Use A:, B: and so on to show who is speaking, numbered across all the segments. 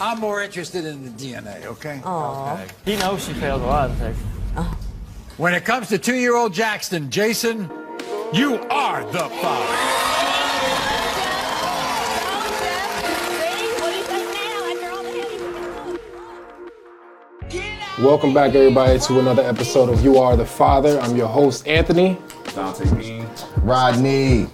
A: I'm more interested in the DNA, okay?
B: Okay.
C: He knows she failed a lie detector. Uh-huh.
A: When it comes to two year old Jackson, Jason, you are the father.
D: Welcome back, everybody, to another episode of You Are the Father. I'm your host, Anthony.
E: Dante Bean.
F: Rodney.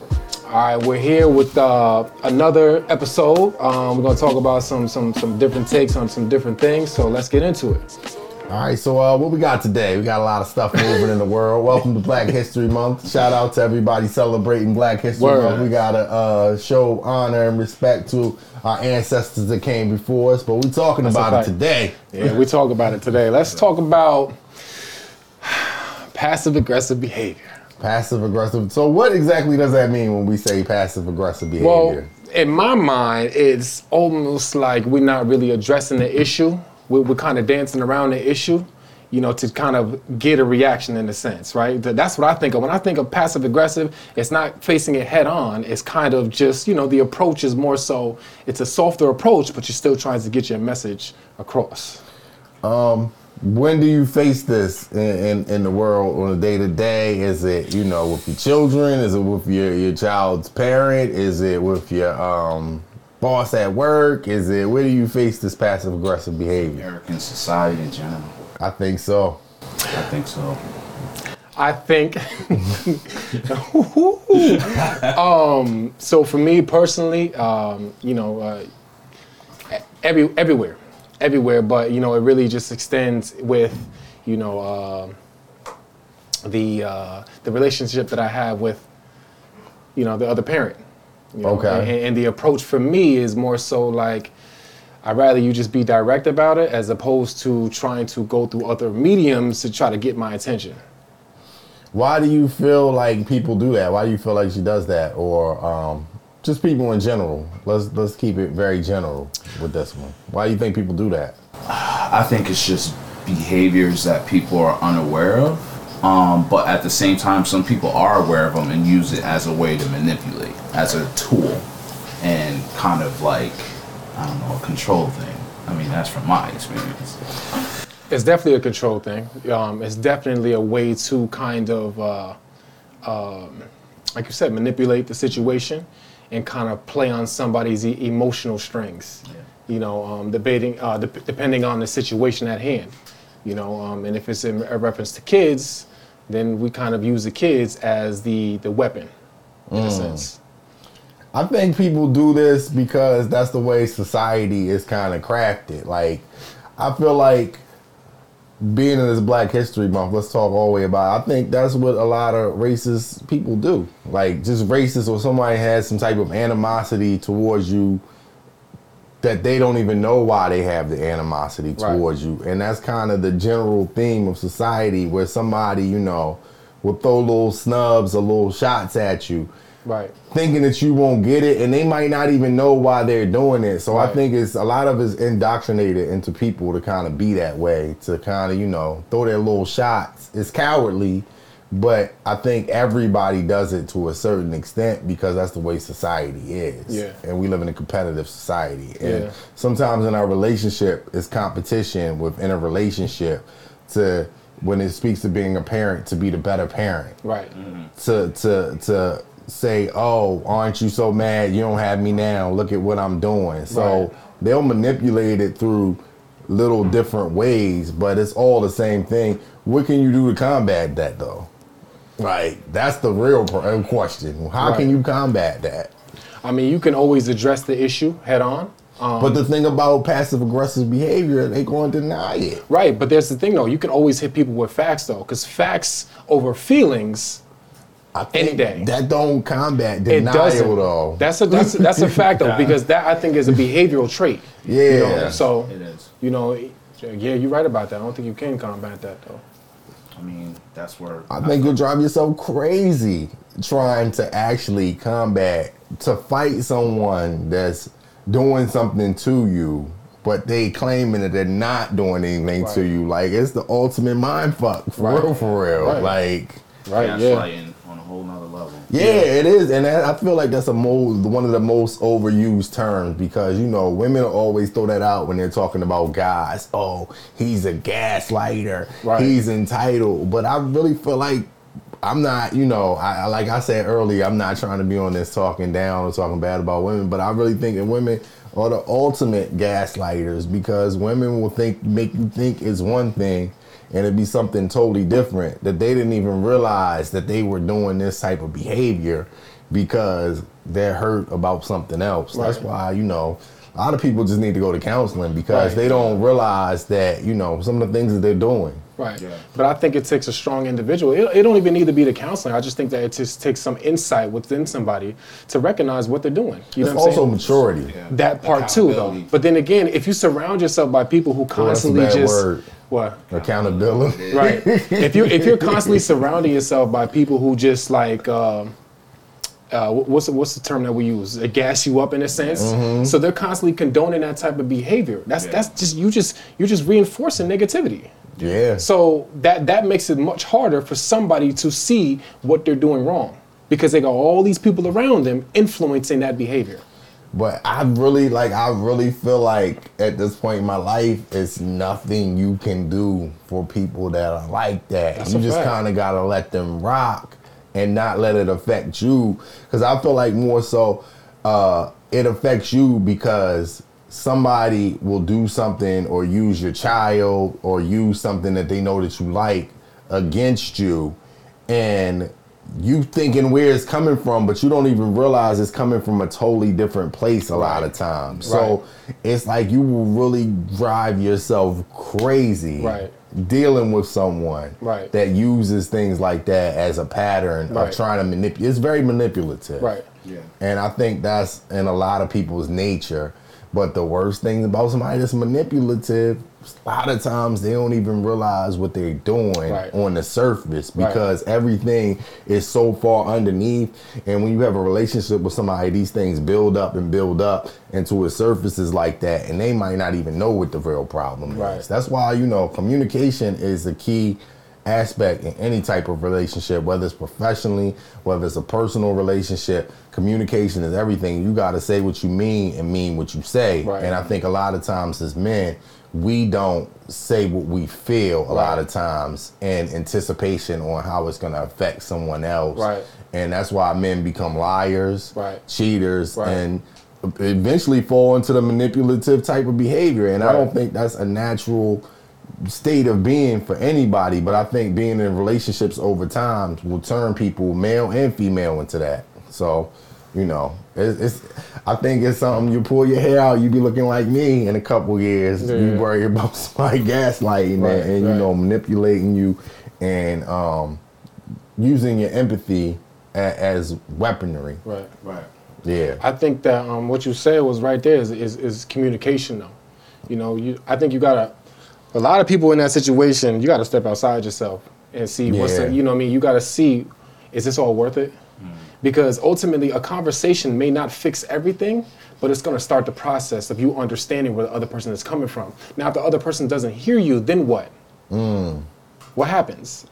D: All right, we're here with uh, another episode. Um, we're gonna talk about some some some different takes on some different things. So let's get into it.
F: All right, so uh, what we got today? We got a lot of stuff moving in the world. Welcome to Black History Month. Shout out to everybody celebrating Black History
D: Word.
F: Month. We got to uh, show honor and respect to our ancestors that came before us. But we're talking
D: That's
F: about it today.
D: Yeah, we talk about it today. Let's talk about passive aggressive behavior.
F: Passive aggressive. So, what exactly does that mean when we say passive aggressive behavior?
D: Well, in my mind, it's almost like we're not really addressing the issue. We're, we're kind of dancing around the issue, you know, to kind of get a reaction in a sense, right? That's what I think of. When I think of passive aggressive, it's not facing it head on. It's kind of just, you know, the approach is more so, it's a softer approach, but you're still trying to get your message across.
F: Um, when do you face this in, in, in the world on a day to day? Is it you know with your children? Is it with your your child's parent? Is it with your um, boss at work? Is it where do you face this passive aggressive behavior?
E: American society in general.
F: I think so.
E: I think so.
D: I think. um, so for me personally, um, you know, uh, every everywhere, everywhere, but you know, it really just extends with, you know, uh, the uh, the relationship that I have with, you know, the other parent. You know?
F: Okay.
D: And, and the approach for me is more so like. I'd rather you just be direct about it as opposed to trying to go through other mediums to try to get my attention.
F: Why do you feel like people do that? Why do you feel like she does that, or um, just people in general? Let's let's keep it very general with this one. Why do you think people do that?
E: I think it's just behaviors that people are unaware of. Um, but at the same time, some people are aware of them and use it as a way to manipulate, as a tool, and kind of like, I don't know, a control thing. I mean, that's from my experience.
D: It's definitely a control thing. Um, it's definitely a way to kind of, uh, um, like you said, manipulate the situation and kind of play on somebody's e- emotional strings. You know, um, debating, uh, dep depending on the situation at hand. You know, um, and if it's in a reference to kids, then we kind of use the kids as the the weapon, in a sense.
F: I think people do this because that's the way society is kind of crafted. Like, I feel like being in this Black History Month, let's talk all the way about. It, I think that's what a lot of racist people do. Like, just racist or somebody has some type of animosity towards you that they don't even know why they have the animosity
D: Right.
F: towards you, and that's kind of the general theme of society, where somebody you know will throw little snubs or little shots at you
D: Right.
F: thinking that you won't get it and they might not even know why they're doing it so i think it's a lot of it's indoctrinated into people to kind of be that way to kind of you know throw their little shots it's cowardly but i think everybody does it to a certain extent because that's the way society is
D: Yeah.
F: and we live in a competitive society and
D: Yeah.
F: sometimes in our relationship it's competition within a relationship to when it speaks to being a parent to be the better parent
D: Right. Mm-hmm.
F: to to to say, "Oh, aren't you so mad? You don't have me now. Look at what I'm doing." So
D: Right.
F: they'll manipulate it through little different ways, but it's all the same thing. What can you do to combat that, though? Like that's the real question. How
D: Right.
F: can you combat that?
D: I mean, you can always address the issue head on. Um,
F: But the thing about passive aggressive behavior, they going to deny it.
D: Right, but there's the thing though. You can always hit people with facts though, because facts over feelings.
F: I think
D: Any day.
F: that don't combat denial
D: doesn't.
F: though.
D: That's a that's a, that's a fact though, because that I think is a behavioral trait. You know?
F: Yeah.
D: So
E: It is.
D: you know, yeah, you're right about that. I don't think you can combat that though.
E: I mean, that's where
F: I think you'll drive yourself crazy trying to actually combat to fight someone that's doing something to you, but they claiming that they're not doing anything to you. Like it's the ultimate mind fuck for
D: Right.
F: real, for real.
D: Right.
F: Like
D: Right? Yeah.
E: Gaslighting on a whole nother level.
F: Yeah, it is, and that, I feel like that's a most one of the most overused terms because you know women always throw that out when they're talking about guys. Oh, he's a gaslighter.
D: Right.
F: He's entitled, but I really feel like I'm not. You know, I I- like I said earlier, I'm not trying to be on this talking down or talking bad about women, but I really think that women are the ultimate gaslighters because women will think make you think it's one thing and it'd be something totally different that they didn't even realize that they were doing this type of behavior because they're hurt about something else. That's why, you know, a lot of people just need to go to counseling because
D: Right.
F: they don't realize that, you know, some of the things that they're doing.
D: Right.
E: Yeah.
D: But I think it takes a strong individual. It, it don't even need to be the counseling. I just think that it just takes some insight within somebody to recognize what they're doing. You know
F: It's
D: what I'm
F: also
D: saying?
F: maturity.
E: Yeah.
D: That part too, though. But then again, if you surround yourself by people who constantly
F: bad
D: just
F: word.
D: What
F: Accountability.
D: right, if you if you're constantly surrounding yourself by people who just like. Um, uh, what's the, what's the term that we use? They gas you up in a sense.
F: Mm-hmm.
D: So they're constantly condoning that type of behavior. That's
E: Yeah.
D: that's just you just you're just reinforcing negativity.
F: Yeah.
D: So that that makes it much harder for somebody to see what they're doing wrong because they got all these people around them influencing that behavior.
F: But I really like I really feel like at this point in my life it's nothing you can do for people that are like that.
D: That's
F: you just kind of got to let them rock and not let it affect you. Cuz I feel like more so uh it affects you because somebody will do something or use your child or use something that they know that you like against you. And you thinking where it's coming from, but you don't even realize it's coming from a totally different place a lot of times. So it's like you will really drive yourself crazy
D: Right.
F: dealing with someone
D: Right.
F: that uses things like that as a pattern
D: Right.
F: of trying to manipulate. It's very manipulative.
D: Right.
E: Yeah.
F: And I think that's in a lot of people's nature. But the worst thing about somebody that's manipulative, a lot of times they don't even realize what they're doing
D: Right.
F: on the surface
D: Right.
F: because everything is so far underneath. And when you have a relationship with somebody, these things build up and build up until it surfaces like that, and they might not even know what the real problem
D: Right.
F: is. That's why you know communication is the key aspect in any type of relationship, whether it's professionally, whether it's a personal relationship. Communication is everything. You got to say what you mean and mean what you say.
D: Right.
F: And I think a lot of times as men, we don't say what we feel a lot of times in anticipation on how it's going to affect someone else.
D: Right.
F: And that's why men become liars,
D: Right.
F: cheaters,
D: Right.
F: and eventually fall into the manipulative type of behavior. And I don't think that's a natural state of being for anybody, but I think being in relationships over time will turn people, male and female, into that. So, you know, it's, it's I think it's something you pull your hair out, you be looking like me in a couple years.
D: Yeah.
F: You worry about somebody gaslighting
D: Right,
F: and, and you know manipulating you and um, using your empathy a, as weaponry.
D: Right.
E: Right.
F: Yeah.
D: I think that um, what you said was right there is, is, is communication though. You know, you I think you gotta a lot of people in that situation, you gotta step outside yourself and see what's
F: Yeah.
D: the, you know what I mean, you gotta see is this all worth it? Mm. Because ultimately a conversation may not fix everything, but it's gonna start the process of you understanding where the other person is coming from. Now if the other person doesn't hear you, then what? Mm. What happens?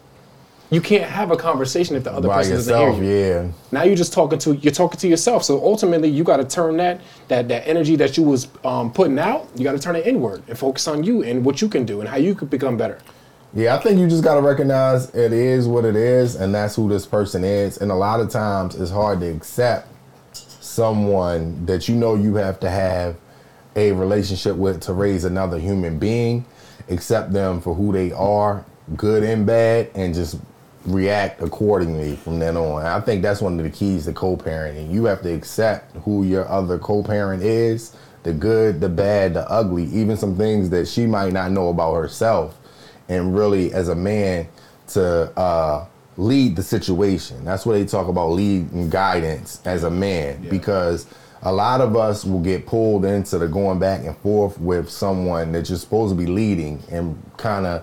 D: You can't have a conversation if the other
F: By
D: person
F: yourself,
D: doesn't hear you.
F: yeah.
D: Now you're just talking to you're talking to yourself. So ultimately, you got to turn that that that energy that you was um, putting out. You got to turn it inward and focus on you and what you can do and how you could become better.
F: Yeah, I think you just gotta recognize it is what it is, and that's who this person is. And a lot of times, it's hard to accept someone that you know you have to have a relationship with to raise another human being. Accept them for who they are, good and bad, and just react accordingly from then on. I think that's one of the keys to co-parenting. You have to accept who your other co-parent is, the good, the bad, the ugly, even some things that she might not know about herself and really as a man to uh, lead the situation. That's what they talk about lead and guidance as a man because a lot of us will get pulled into the going back and forth with someone that you're supposed to be leading and kind of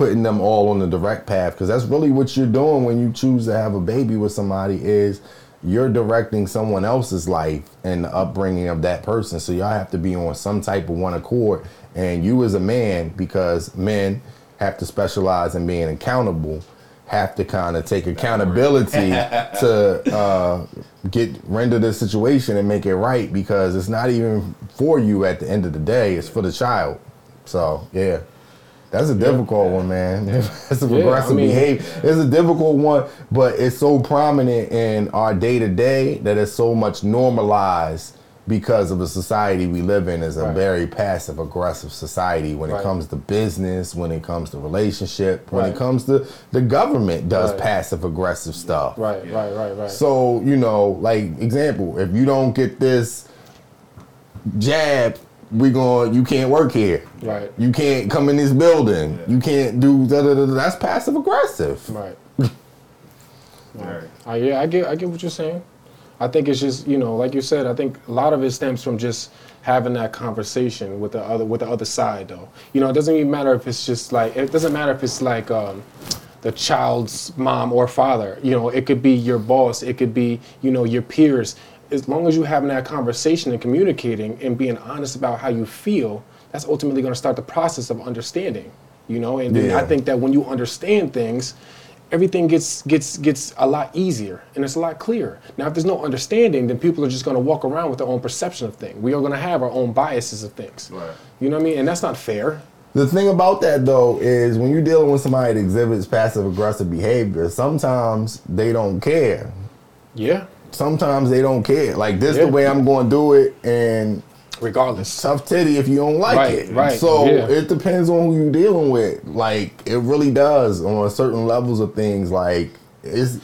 F: putting them all on the direct path because that's really what you're doing when you choose to have a baby with somebody is you're directing someone else's life and the upbringing of that person so y'all have to be on some type of one accord and you as a man because men have to specialize in being accountable have to kind of take accountability to uh, get render the situation and make it right because it's not even for you at the end of the day; it's for the child. So yeah. That's a difficult one, man. That's a
D: Yeah, I mean-
F: behavior. It's a difficult one, but it's so prominent in our day to day that it's so much normalized because of the society we live in is a
D: Right.
F: very passive aggressive society when
D: Right.
F: it comes to business, when it comes to relationship, when
D: Right.
F: it comes to the government does passive aggressive stuff.
D: Right, right, right, right.
F: So, you know, like example, if you don't get this jab, we going you can't work here.
D: Right.
F: You can't come in this building. You can't do da, da, da, that's passive aggressive.
D: right.
E: Very.
D: Uh, yeah, I get, I get what you're saying. I think it's just, you know, like you said, I think a lot of it stems from just having that conversation with the other, with the other side, though. You know, it doesn't even matter if it's just like, it doesn't matter if it's like um, the child's mom or father. You know, it could be your boss, it could be, you know, your peers. As long as you're having that conversation and communicating and being honest about how you feel, that's ultimately going to start the process of understanding. You know, and then I think that when you understand things, everything gets gets gets a lot easier and it's a lot clearer. Now, if there's no understanding, then people are just going to walk around with their own perception of things. We are going to have our own biases of things.
E: Right.
D: You know what I mean? And that's not fair.
F: The thing about that though is when you're dealing with somebody that exhibits passive aggressive behavior, sometimes they don't care.
D: Yeah.
F: Sometimes they don't care. Like this
D: Yeah.
F: the way I'm going to do it, and
D: Regardless.
F: tough titty if you don't like
D: Right,
F: it.
D: right,
F: So
D: yeah.
F: it depends on who you're dealing with. Like it really does on certain levels of things. Like it's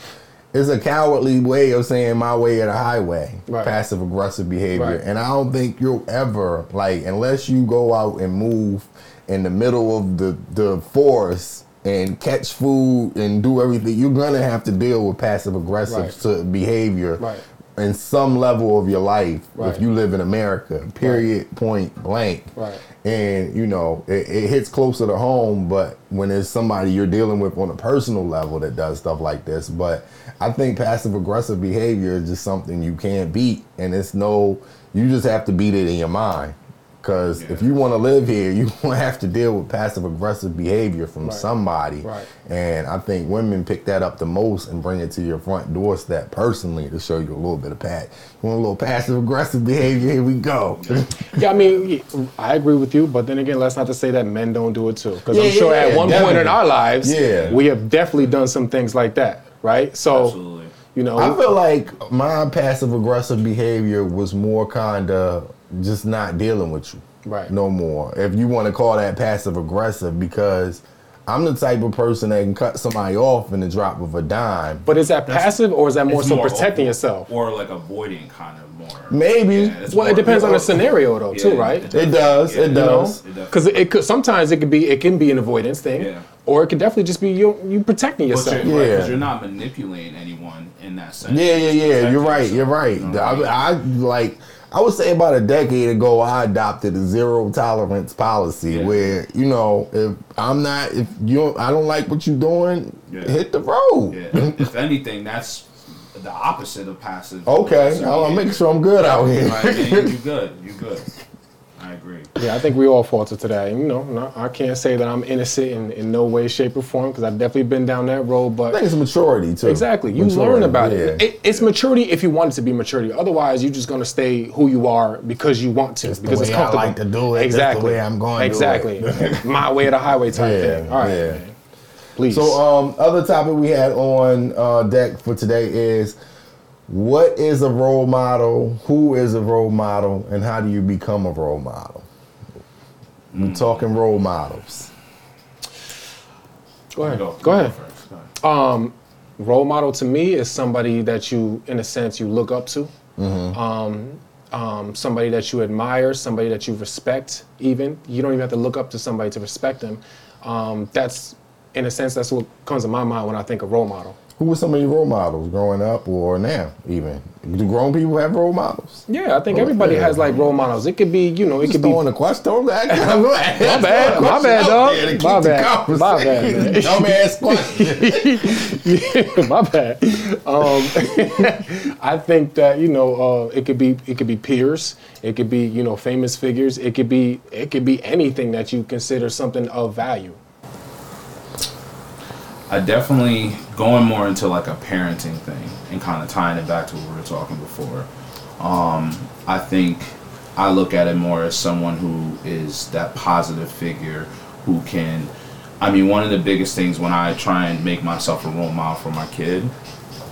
F: it's a cowardly way of saying my way or the highway.
D: Right.
F: Passive aggressive behavior.
D: Right.
F: And I don't think you'll ever like unless you go out and move in the middle of the the forest and catch food and do everything, you're gonna have to deal with passive aggressive
D: Right.
F: behavior
D: Right.
F: In some level of your life
D: Right.
F: if you live in America. Period. Point blank.
D: Right.
F: And you know it, it hits closer to home, but when it's somebody you're dealing with on a personal level that does stuff like this, but I think passive aggressive behavior is just something you can't beat, and it's no. You just have to beat it in your mind. Because if you want to live here, you gonna have to deal with passive aggressive behavior from
D: Right.
F: somebody.
D: Right.
F: And I think women pick that up the most and bring it to your front doorstep personally to show you a little bit of pat. You want a little passive aggressive behavior? Here we go.
D: Yeah, I mean, I agree with you, but then again, let's not to say that men don't do it too. Because
F: Yeah,
D: I'm sure
F: yeah,
D: at one point in our lives,
F: Yeah.
D: we have definitely done some things like that, right? So,
E: Absolutely.
D: you know,
F: I feel like my passive aggressive behavior was more kind of just not dealing with you.
D: Right.
F: No more. If you want to call that passive aggressive, because I'm the type of person that can cut somebody off in the drop of a dime.
D: but is that passive or is that more
E: It's
D: so protecting
E: or-
D: yourself?
E: or like avoiding kind of more.
F: Maybe.
E: Yeah, it's
D: Well, it depends on the scenario, though, too, right?
F: It does.
E: Yeah,
F: it
E: you know?
F: does.
E: It does.
D: Because it could sometimes it could be it can be an avoidance thing,
E: Yeah.
D: or it could definitely just be you you protecting
E: But
D: yourself.
E: you're, right, you're not manipulating anyone in that sense.
F: Yeah, yeah, yeah. You're right.
E: yourself,
F: You're right.
E: you know I mean?
F: I, I like. I would say about a decade ago, I adopted a zero tolerance policy
E: Yeah.
F: where you know if I'm not if you don't, I don't like what you're doing,
E: Yeah.
F: hit the road.
E: Yeah. if anything, that's the opposite of passive.
F: Okay, I'll make sure I'm good out here.
E: Right, man, you good. You good. I agree.
D: Yeah, I think we all falter to that. And, you know, no, I can't say that I'm innocent in, in no way, shape, or form because I've definitely been down that road.
F: But I
D: But
F: think it's maturity too.
D: exactly, you
F: Maturity,
D: learn about
F: yeah.
D: it. it. It's maturity if you want it to be maturity. Otherwise, you're just gonna stay who you are because you want to
F: It's the
D: because it's
F: way I
D: comfortable.
F: like to do it. That's the
D: Exactly.
F: way I'm going to do
D: Exactly. My way or the highway type
F: Yeah,
D: thing. All right,
F: yeah.
D: Please.
F: So, um, other topic we had on uh, deck for today is what is a role model? Who is a role model? And how do you become a role model? We're talking role models.
D: go ahead.
E: Go,
D: Go ahead.
E: first. Go ahead.
D: role model to me is somebody that you, in a sense, you look up to.
F: Mm-hmm.
D: Um, um, somebody that you admire, somebody that you respect. Even you don't even have to look up to somebody to respect them. Um, that's, in a sense, that's what comes to my mind when I think of role model.
F: Who were some of your role models growing up or now? Even do grown people have role models?
D: Yeah, I think everybody
F: yeah.
D: has like role models. It could be, you know, it
F: Just
D: could be.
F: throwing the question. Don't ask. My
D: My bad, my bad, dog. My bad, my bad, man.
F: Dumbass question.
D: my bad. Um, I think that you know uh, it could be it could be peers, it could be you know famous figures, it could be it could be anything that you consider something of value.
E: I definitely going more into like a parenting thing and kind of tying it back to what we were talking before. Um, I think I look at it more as someone who is that positive figure who can. I mean, one of the biggest things when I try and make myself a role model for my kid,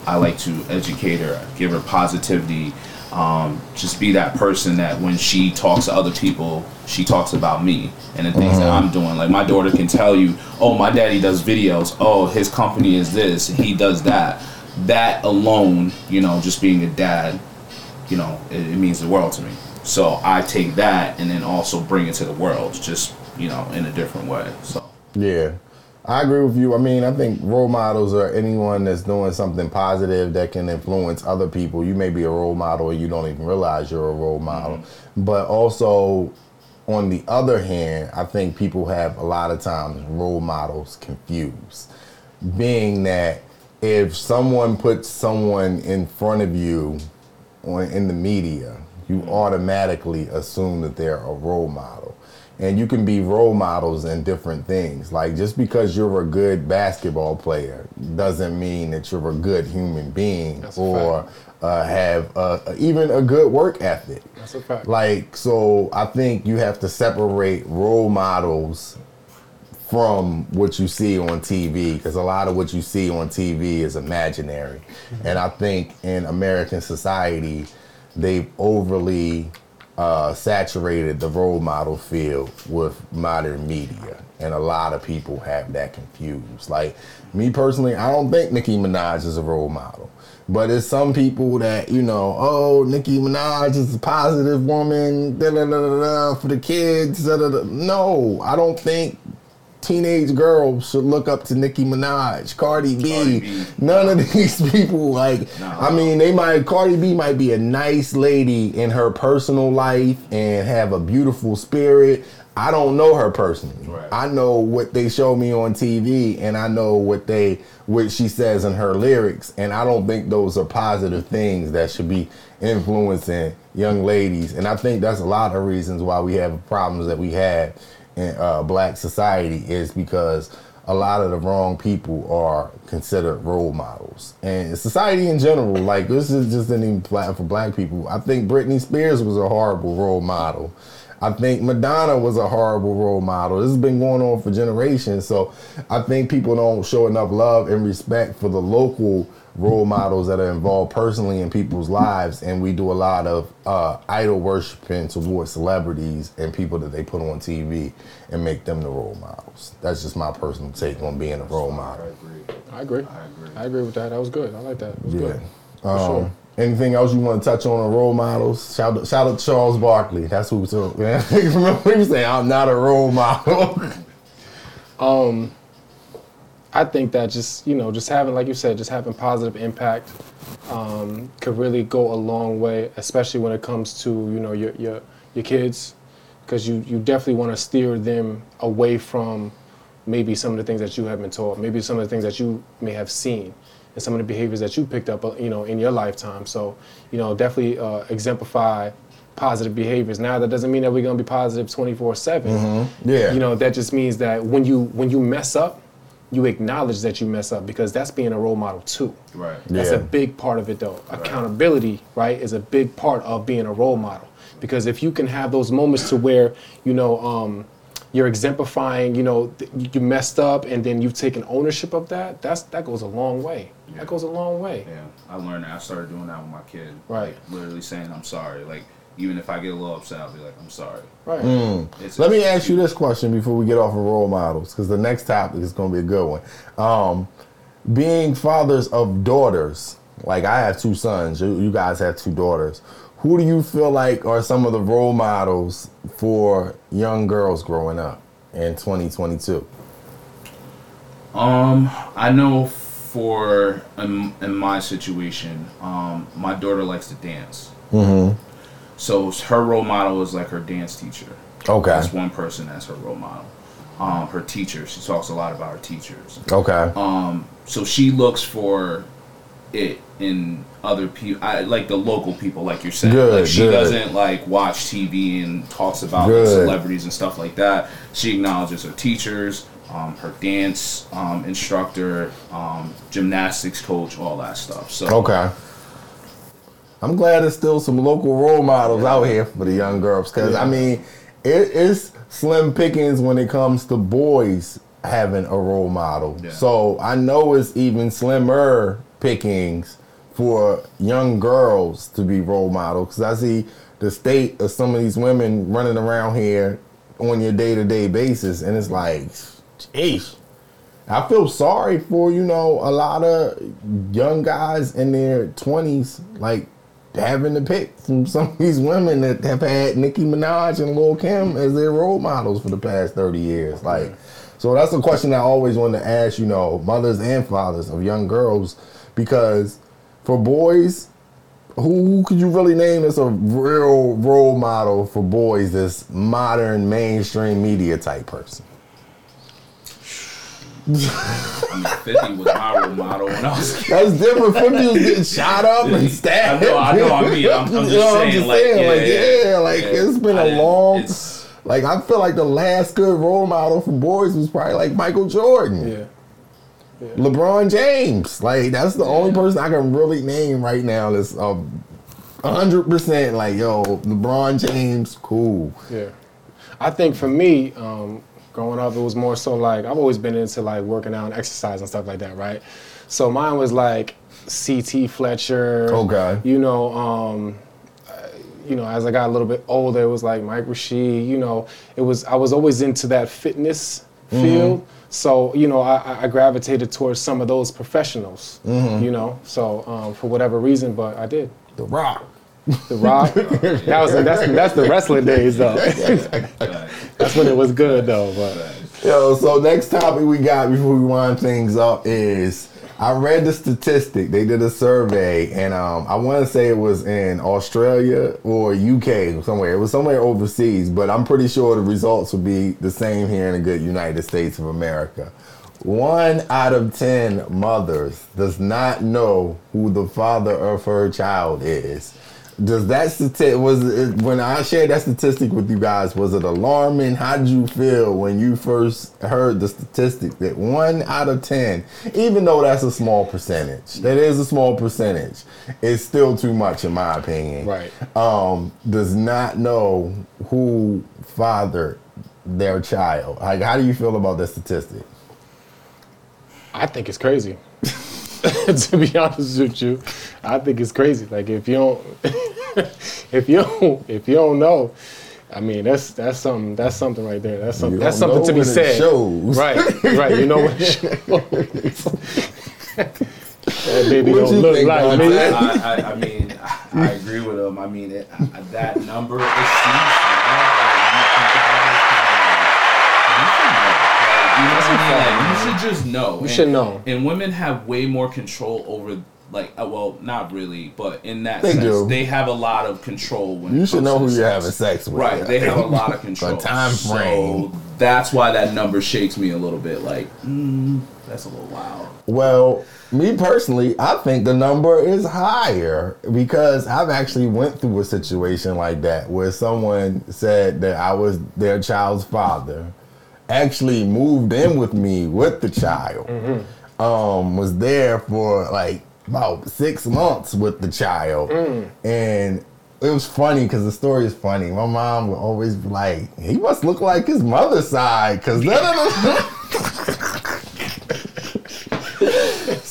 E: I like to educate her, give her positivity, um, just be that person that when she talks to other people, she talks about me and the things that mm-hmm. I'm doing. Like my daughter can tell you, oh, my daddy does videos. Oh, his company is this. He does that. That alone, you know, just being a dad, you know, it, it means the world to me. So I take that and then also bring it to the world, just you know, in a different way. So
F: Yeah. I agree with you. I mean, I think role models are anyone that's doing something positive that can influence other people. You may be a role model and you don't even realize you're a role model. Mm-hmm. But also, on the other hand, I think people have a lot of times role models confused. Being that if someone puts someone in front of you on in the media, you mm-hmm. automatically assume that they're a role model. And you can be role models in different things. Like just because you're a good basketball player doesn't mean that you're a good human being
D: That's
F: or uh, have uh, even a good work ethic.
D: That's a fact.
F: Like so, I think you have to separate role models from what you see on TV because a lot of what you see on TV is imaginary. And I think in American society, they've overly uh, saturated the role model field with modern media. And a lot of people have that confused. Like me personally, I don't think Nicki Minaj is a role model. But it's some people that, you know, oh, Nicki Minaj is a positive woman, da da da da for the kids. Da, da, da. No, I don't think teenage girls should look up to Nicki Minaj, Cardi B.
E: Cardi B.
F: None of these people, like,
E: No.
F: I mean, they might, Cardi B might be a nice lady in her personal life and have a beautiful spirit. I don't know her personally.
E: Right.
F: I know what they show me on TV and I know what they, what she says in her lyrics. And I don't think those are positive things that should be influencing young ladies. And I think that's a lot of reasons why we have problems that we have in uh, black society is because a lot of the wrong people are considered role models. And society in general like this is just an even for black people. I think britney spears was a horrible role model i think madonna was a horrible role model this has been going on for generations so i think people don't show enough love and respect for the local role models that are involved personally in people's lives and we do a lot of uh, idol worshiping towards celebrities and people that they put on tv and make them the role models that's just my personal take on being a role
E: I
F: model
E: agree.
D: I agree.
E: I agree.
D: I agree with that. That was good. I like that. It was
F: yeah
D: good. For
F: um,
D: sure.
F: Anything else you want to touch on? On role models? Shout out, shout out to charles barkley. That's who was remember he saying i'm not a role model.
D: I think that just you know just having like you said just having positive impact um, could really go a long way, especially when it comes to you know your your your kids, because you you definitely want to steer them away from maybe some of the things that you have been taught, maybe some of the things that you may have seen, and some of the behaviors that you picked up uh, you know in your lifetime. So you know definitely uh, exemplify positive behaviors. Now that doesn't mean that we're gonna be positive 24 seven.
F: Yeah.
D: You know that just means that when you when you mess up you acknowledge that you mess up because that's being a role model too.
E: Right.
D: That's
F: Yeah.
D: a big part of it though. Accountability, right, is a big part of being a role model. Because if you can have those moments to where, you know, um, you're exemplifying, you know, th- you messed up and then you've taken ownership of that, that's that goes a long way.
E: Yeah.
D: That goes a long way.
E: Yeah, I learned that. I started doing that with my kid.
D: Right.
E: Like, literally saying I'm sorry. Like even if I get a little upset, I'll be like, I'm sorry.
D: Right.
E: It's,
F: Let me ask you this question before we get off of role models, because the next topic is going to be a good one. Um, being fathers of daughters, like I have two sons, you, you guys have two daughters. Who do you feel like are some of the role models for young girls growing up in 2022?
E: Um, I know for in, in my situation, um, my daughter likes to dance. Mm-hmm. So her role model is like her dance teacher.
F: Okay.
E: That's one person that's her role model. Um, her teacher. She talks a lot about her teachers.
F: Okay.
E: Um, so she looks for it in other people, I like the local people, like you're saying.
F: Good,
E: like she
F: good.
E: doesn't like watch TV and talks about like, celebrities and stuff like that. She acknowledges her teachers, um, her dance um, instructor, um, gymnastics coach, all that stuff. So
F: Okay. I'm glad there's still some local role models out here for the young girls. Because, I mean, it, it's slim pickings when it comes to boys having a role model.
E: Yeah.
F: So I know it's even slimmer pickings for young girls to be role models. Because I see the state of some of these women running around here on your day to day basis. And it's like, geez. I feel sorry for you know a lot of young guys in their twenties, like having to pick from some of these women that have had Nicki Minaj and Lil Kim as their role models for the past thirty years. Like, so that's a question I always wanted to ask. You know, mothers and fathers of young girls, because for boys, who, who could you really name as a real role model for boys? This modern mainstream media type person.
E: I mean, 50 was my role model when I was kid.
F: That's different. Fifty was getting shot up and stabbed.
E: I know, I know, I mean, I'm- I'm just
F: You know what
E: saying, like, yeah,
F: like,
E: yeah,
F: yeah, like
E: yeah.
F: it's been
E: I
F: a long. Like I feel like the last good role model for boys was probably like Michael Jordan,
D: Yeah.
F: LeBron James. Like that's the only person I can really name right now that's a hundred percent like yo, LeBron James, cool.
D: Yeah. I think for me, um, growing up, it was more so like I've always been into like working out and exercise and stuff like that, right? So mine was like CT Fletcher.
F: Okay.
D: You know, um, uh, you know, as I got a little bit older, it was like Mike Rashid. You know, it was I was always into that fitness field. So you know, I, I- gravitated towards some of those professionals. You know, so um, for whatever reason, but I did.
F: The Rock.
D: The Rock. that was that's that's the wrestling days though. That's when it was good though. But
F: Yo, so next topic we got before we wind things up is I read the statistic. They did a survey, and um, I want to say it was in Australia or UK somewhere. It was somewhere overseas, but I'm pretty sure the results would be the same here in the good United States of America. One out of ten mothers does not know who the father of her child is. Does that statistic was it, when I shared that statistic with you guys? Was it alarming? How did you feel when you first heard the statistic that one out of ten, even though that's a small percentage, that is a small percentage, it's still too much in my opinion.
D: Right.
F: Um, does not know who fathered their child. Like, how do you feel about that statistic?
D: I think it's crazy. to be honest with you, I think it's crazy. Like if you don't, if you don't, if you don't know, I mean that's that's something that's something right there. That's something that's something to be said.
F: shows.
D: Right, right. You know what? it shows. that baby
F: What
D: don't look like me.
E: I, I, I mean, I, I agree with him. I mean, it, that number is You should just know.
D: You should know.
E: And women have way more control over, like, uh, well, not really, but in that
F: They
E: sense,
F: do.
E: they have a lot of control. When
F: You should know who you're having sex with.
E: Right, they have a lot of control.
F: time frame.
E: So that's why that number shakes me a little bit. Like, mm, that's a little wild.
F: Well, me personally, I think the number is higher because I've actually went through a situation like that where someone said that I was their child's father, actually moved in with me with the child, um, was there for like about six months with the child, and it was funny because the story is funny. My mom would always be like, "He must look like his mother's side," because none of them.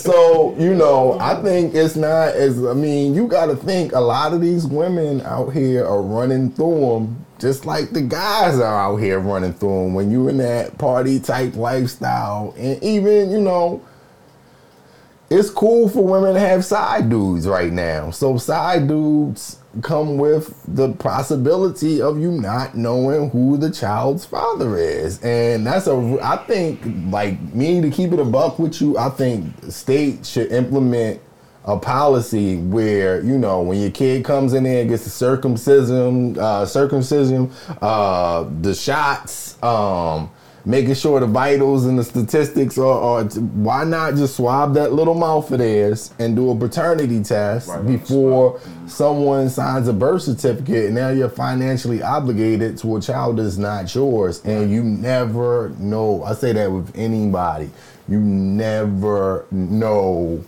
F: So, you know, I think it's not as, I mean, you got to think a lot of these women out here are running through them just like the guys are out here running through them when you're in that party type lifestyle. And even, you know, it's cool for women to have side dudes right now. So side dudes come with the possibility of you not knowing who the child's father is. And that's a I think like me to keep it a buck with you, I think state should implement a policy where you know when your kid comes in there and gets the circumcision, uh, circumcision, uh, the shots, um, making sure the vitals and the statistics are, are why not just swab that little mouth of theirs and do a paternity test
E: Right
F: before mm-hmm. someone signs a birth certificate and now you're financially obligated to a child that's not yours and you never know. I say that with anybody. You never know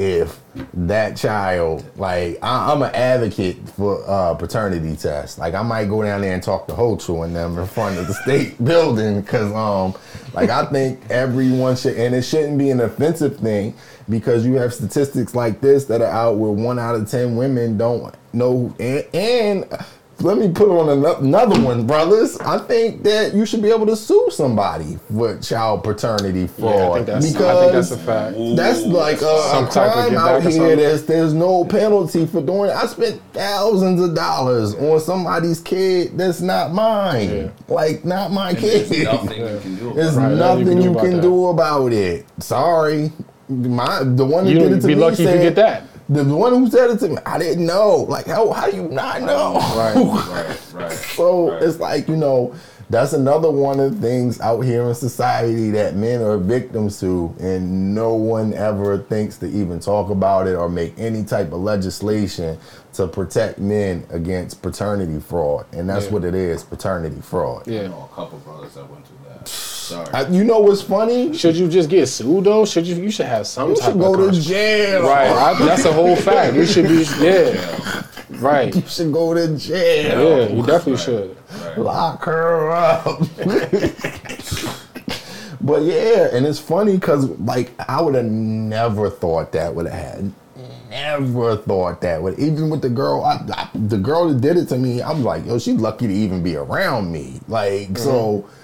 F: if that child like I, i'm an advocate for uh, paternity tests. Like i might go down there and talk to Hochul and them in front of the state building because um like i think everyone should and it shouldn't be an offensive thing because you have statistics like this that are out where one out of ten women don't know and, and let me put on another one, brothers. I think that you should be able to sue somebody for child paternity fraud
D: Yeah, I think that's,
F: because
D: I think that's a fact.
F: that's like a,
D: Some
F: a
D: type of
F: crime out here.
D: something.
F: There's there's no penalty for doing. it. I spent thousands of dollars on somebody's kid that's not mine.
D: Yeah.
F: Like not my
E: There's
F: kid.
E: nothing you can do.
F: There's
D: Right,
F: nothing you
D: about
F: can
D: that.
F: do about it. Sorry. My the one who
D: You
F: did it to
D: be
F: me
D: lucky if you get that.
F: The one who said it to me, I didn't know. Like how how do you not know?
D: Right.
E: Right, right.
F: So
E: right.
F: it's like, you know, that's another one of the things out here in society that men are victims to, and no one ever thinks to even talk about it or make any type of legislation to protect men against paternity fraud. And that's
D: Yeah.
F: what it is paternity fraud.
E: I
D: Yeah.
E: know a couple brothers that went through that. Sorry.
F: I- you know what's funny?
D: Should you just get sued though? Should you? You should have some
F: You
D: type
F: should
D: of
F: go to
D: conscience.
F: jail.
D: Right. I, that's a whole fact. You should be. Yeah. Right.
F: You should go to jail.
D: Yeah. You definitely
E: Right.
D: should.
E: Right.
F: lock her up. but yeah, and it's funny because like I would have never thought that would have had. Never thought that would even with the girl. I, I, the girl that did it to me, I'm like, yo, she's lucky to even be around me. Like so. Mm-hmm.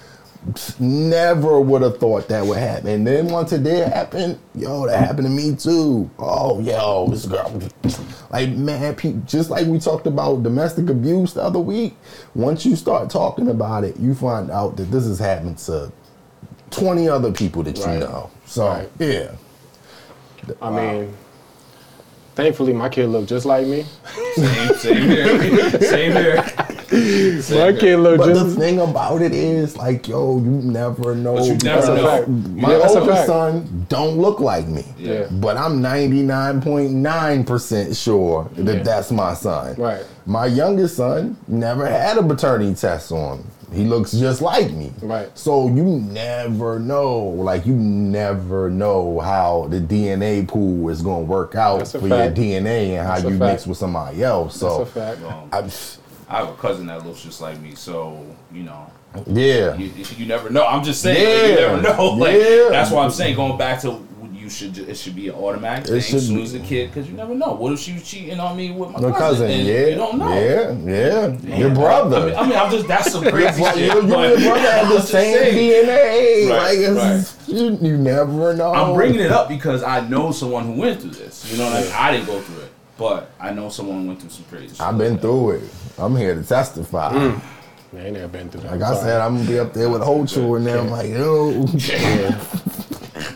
F: Never would have thought that would happen. And then once it did happen, yo, that happened to me too. Oh, yo, this girl, like man, pe- just like we talked about domestic abuse the other week. Once you start talking about it, you find out that this has happened to twenty other people that you
D: Right.
F: know. So
D: Right.
F: yeah,
D: I mean, thankfully my kid looked just like me.
E: Same, same here. Same here.
D: My kid looked
F: but the thing about it is, like, yo, you never know.
E: But you never
F: because
E: know.
D: That's a fact.
F: My
D: Yeah, that's
F: oldest
D: fact.
F: son don't look like me.
D: Yeah.
F: But I'm 99.9% sure that
D: Yeah.
F: that's my son.
D: Right.
F: My youngest son never had a paternity test on him. He looks just like me.
D: Right.
F: So you never know. Like you never know how the DNA pool is gonna work out for
D: fact.
F: your DNA and how
D: That's
F: you mix with somebody else. So
D: That's a fact.
F: I'm,
E: I have a cousin that looks just like me, so you know,
F: yeah.
E: you, you never know. I'm just saying, like, you never know. Like
F: Yeah.
E: that's why I'm saying, going back to you should it should be an automatic
F: It
E: thing.
F: should
E: As soon as a kid, because you never know. What if she was cheating on me with my cousin?
F: cousin, yeah,
E: you don't know.
F: yeah, yeah, your
E: I
F: brother.
E: mean, I mean, I'm just that's some crazy shit.
F: you, and your brother have the same. DNA.
E: Right,
F: like it's, you, you never know.
E: I'm bringing it up because I know someone who went through this. You know what I mean? I didn't go through it, but I know someone went through some crazy.
F: I've
E: like
F: been
E: that.
F: through it. I'm here to testify.
D: Man, I ain't never been through that.
F: Like
D: I'm
F: I said, I'm gonna be up there with Hochul and them. Like, yo,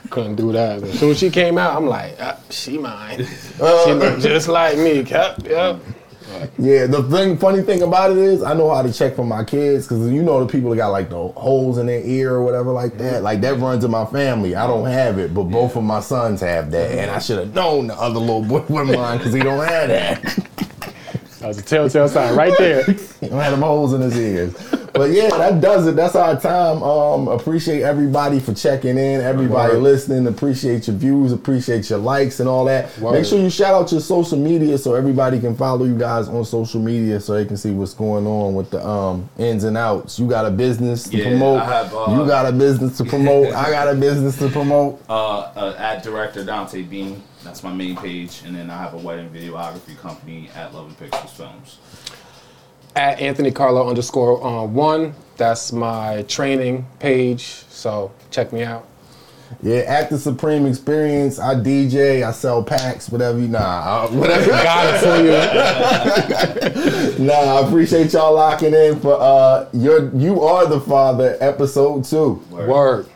D: couldn't do that. As soon as she came out, I'm like, ah, she mine.
F: Uh,
D: she looked just like me. Yep, yep.
F: yeah. The thing, funny thing about it is, I know how to check for my kids because you know the people that got like the holes in their ear or whatever like that. Like that runs in my family. I don't have it, but both of my sons have that, and I should have known the other little boy with mine because he don't have that.
D: That was a telltale sign right there.
F: He don't them holes in his ears. But yeah, that does it. That's our time. Um, appreciate everybody for checking in, everybody
D: Word.
F: listening. Appreciate your views, appreciate your likes and all that.
D: Word.
F: Make sure you shout out your social media so everybody can follow you guys on social media so they can see what's going on with the um ins and outs. You got a business to
E: Yeah,
F: promote.
E: I have, uh,
F: you got a business to promote. I got a business to promote.
E: uh, uh, at director Dante Bean. That's my main page, and then I have a wedding videography company at Loving Pictures Films.
D: At Anthony Carlo underscore uh, one. That's my training page. So check me out.
F: Yeah, at the Supreme Experience, I DJ, I sell packs, whatever you nah, uh, whatever.
D: Got it for you.
F: Nah, I appreciate y'all locking in for uh your You Are the Father episode two.
D: Word.